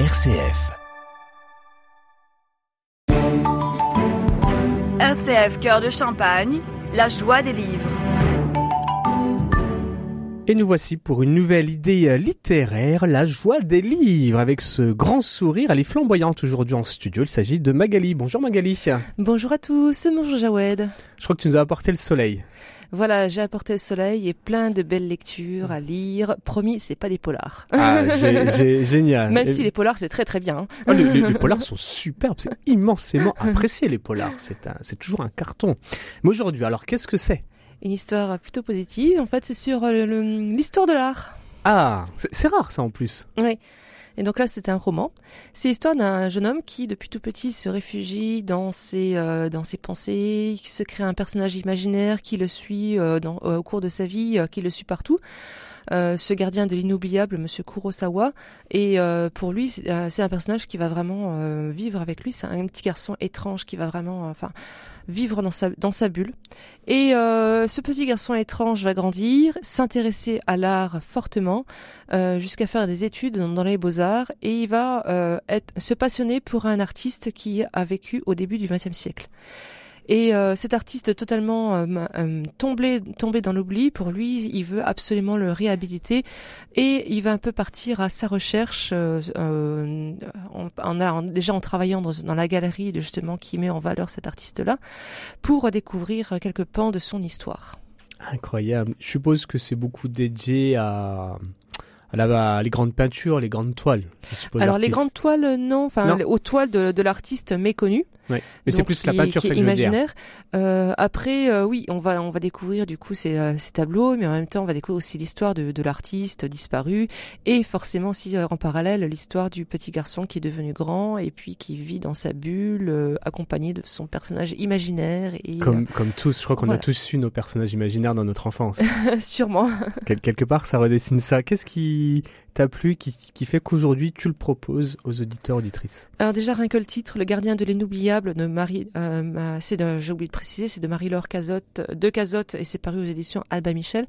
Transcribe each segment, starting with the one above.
RCF. RCF Cœur de Champagne, la joie des livres. Et nous voici pour une nouvelle idée littéraire, la joie des livres. Avec ce grand sourire, elle est flamboyante aujourd'hui en studio. Il s'agit de Magali. Bonjour Magali. Bonjour à tous, bonjour Jawed. Je crois que tu nous as apporté le soleil. Voilà, j'ai apporté le soleil et plein de belles lectures à lire. Promis, c'est pas des polars. Ah, j'ai- génial. Même Et- si les polars, c'est très très bien. Ah, les, les- les polars sont superbes, c'est immensément apprécié les polars, c'est toujours un carton. Mais aujourd'hui, alors qu'est-ce que c'est? Une histoire plutôt positive. En fait, c'est sur euh, l'histoire de l'art. Ah, c'est rare ça en plus. Et donc là, c'est un roman. C'est l'histoire d'un jeune homme qui, depuis tout petit, se réfugie dans ses, euh, dans ses pensées, qui se crée un personnage imaginaire qui le suit euh, dans- euh, au cours de sa vie, euh, qui le suit partout. Euh, ce gardien de l'inoubliable, Monsieur Kurosawa. Et euh, pour lui, c'est euh, c'est un personnage qui va vraiment vivre avec lui. C'est un petit garçon étrange qui va vraiment, enfin, vivre dans sa dans sa bulle. Et ce petit garçon étrange va grandir, s'intéresser à l'art fortement, jusqu'à faire des études dans, les beaux-arts et il va être, se passionner pour un artiste qui a vécu au début du XXe siècle. Et euh, cet artiste totalement euh, euh, tombé, tombé dans l'oubli, pour lui, il veut absolument le réhabiliter et il va un peu partir à sa recherche, déjà en travaillant dans, la galerie justement qui met en valeur cet artiste-là, pour découvrir quelques pans de son histoire. Incroyable. Je suppose que c'est beaucoup dédié à, à les grandes peintures, les grandes toiles. Alors les grandes toiles, non, enfin Non. les- aux toiles de, de l'artiste méconnu. Mais c'est plus la peinture, c'est imaginaire. Euh, après, euh, oui, on va on va découvrir du coup ces, euh, ces tableaux, mais en même temps, on va découvrir aussi l'histoire de, de l'artiste disparu et forcément aussi euh, en parallèle l'histoire du petit garçon qui est devenu grand et puis qui vit dans sa bulle, euh, accompagné de son personnage imaginaire et Comme, comme tous, je crois qu'on a tous eu nos personnages imaginaires dans notre enfance. euh, sûrement. Quel- quelque part, ça redessine ça. Qu'est-ce qui t'a plu, qui, fait qu'aujourd'hui tu le proposes aux auditeurs, auditrices Alors déjà rien que le titre, Le gardien de l'inoubliable de Marie, euh, ma- c'est j'ai oublié de préciser, c'est de Marie-Laure Cazotte, de Cazotte et c'est paru aux éditions Alba Michel.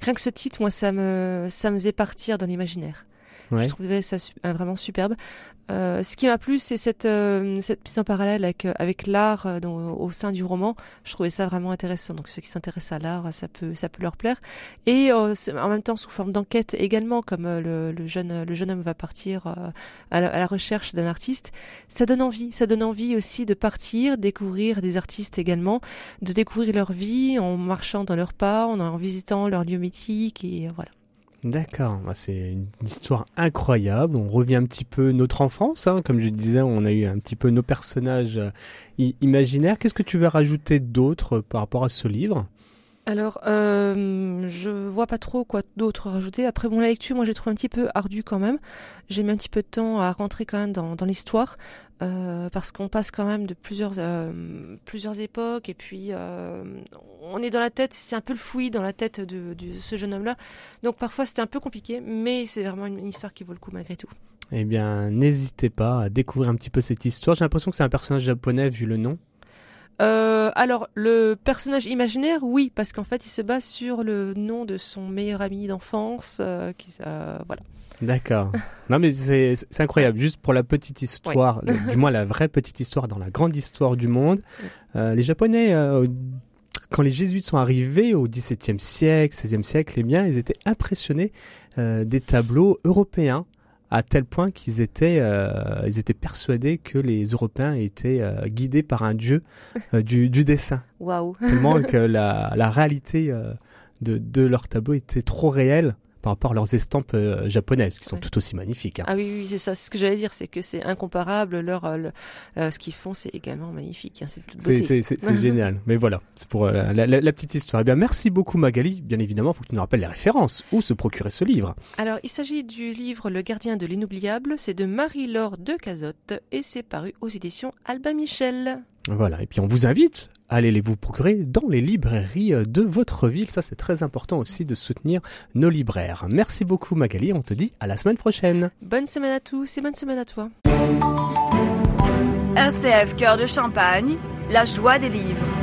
Rien que ce titre, moi, ça me, ça me faisait partir dans l'imaginaire. Je trouvais ça euh, vraiment superbe. Euh, ce qui m'a plu, c'est cette, euh, cette piste en parallèle avec, euh, avec l'art euh, au sein du roman. Je trouvais ça vraiment intéressant. Donc ceux qui s'intéressent à l'art, ça peut, ça peut leur plaire. Et en même temps sous forme d'enquête également, comme le, le jeune, le jeune homme va partir à, la, recherche d'un artiste. Ça donne envie. Ça donne envie aussi de partir, découvrir des artistes également, de découvrir leur vie en marchant dans leurs pas, en, en visitant leurs lieux mythiques et voilà. D'accord, Bah, c'est une histoire incroyable. On revient un petit peu notre enfance, hein. comme je disais, on a eu un petit peu nos personnages euh, imaginaires. Qu'est-ce que tu veux rajouter d'autre par rapport à ce livre? Alors, euh, je vois pas trop quoi d'autre rajouter. Après, bon, la lecture, moi, j'ai trouvé un petit peu ardue quand même. J'ai mis un petit peu de temps à rentrer quand même dans, l'histoire, euh, parce qu'on passe quand même de plusieurs euh, plusieurs époques, et puis euh, on est dans la tête, c'est un peu le fouillis dans la tête de, ce jeune homme-là. Donc parfois, c'était un peu compliqué, mais c'est vraiment une histoire qui vaut le coup malgré tout. Eh bien, n'hésitez pas à découvrir un petit peu cette histoire. J'ai l'impression que c'est un personnage japonais vu le nom. Euh, alors, le personnage imaginaire, oui, parce qu'en fait, il se base sur le nom de son meilleur ami d'enfance, euh, qui, euh, voilà. D'accord. Non mais c'est incroyable. Juste pour la petite histoire, du moins la vraie petite histoire dans la grande histoire du monde. Les Japonais, quand les Jésuites sont arrivés au XVIIe siècle, XVIe siècle, eh bien, ils étaient impressionnés des tableaux européens à tel point qu'ils étaient, euh, ils étaient persuadés que les Européens étaient euh, guidés par un dieu euh, du, du dessin. Waouh. Tellement que la, la réalité de, de leurs tableaux était trop réelle par rapport à leurs estampes euh, japonaises, qui sont Ouais. tout aussi magnifiques. hein. Ah oui, oui, c'est ça. C'est ce que j'allais dire, c'est que c'est incomparable. Leur, euh, le- euh, ce qu'ils font, c'est également magnifique. hein, c'est génial. Mais voilà, c'est pour la, la- la petite histoire. Eh bien, merci beaucoup Magali. Bien évidemment, il faut que tu nous rappelles les références. Où se procurer ce livre? Alors, il s'agit du livre Le gardien de l'inoubliable. C'est de Marie-Laure de Cazotte et c'est paru aux éditions Alba Michel. Voilà. Et puis, on vous invite à aller les vous procurer dans les librairies euh, de votre ville. Ça, c'est très important aussi de soutenir nos libraires. Merci beaucoup Magali. On te dit à la semaine prochaine. Bonne semaine à tous et bonne semaine à toi. RCF Cœur de Champagne, la joie des livres.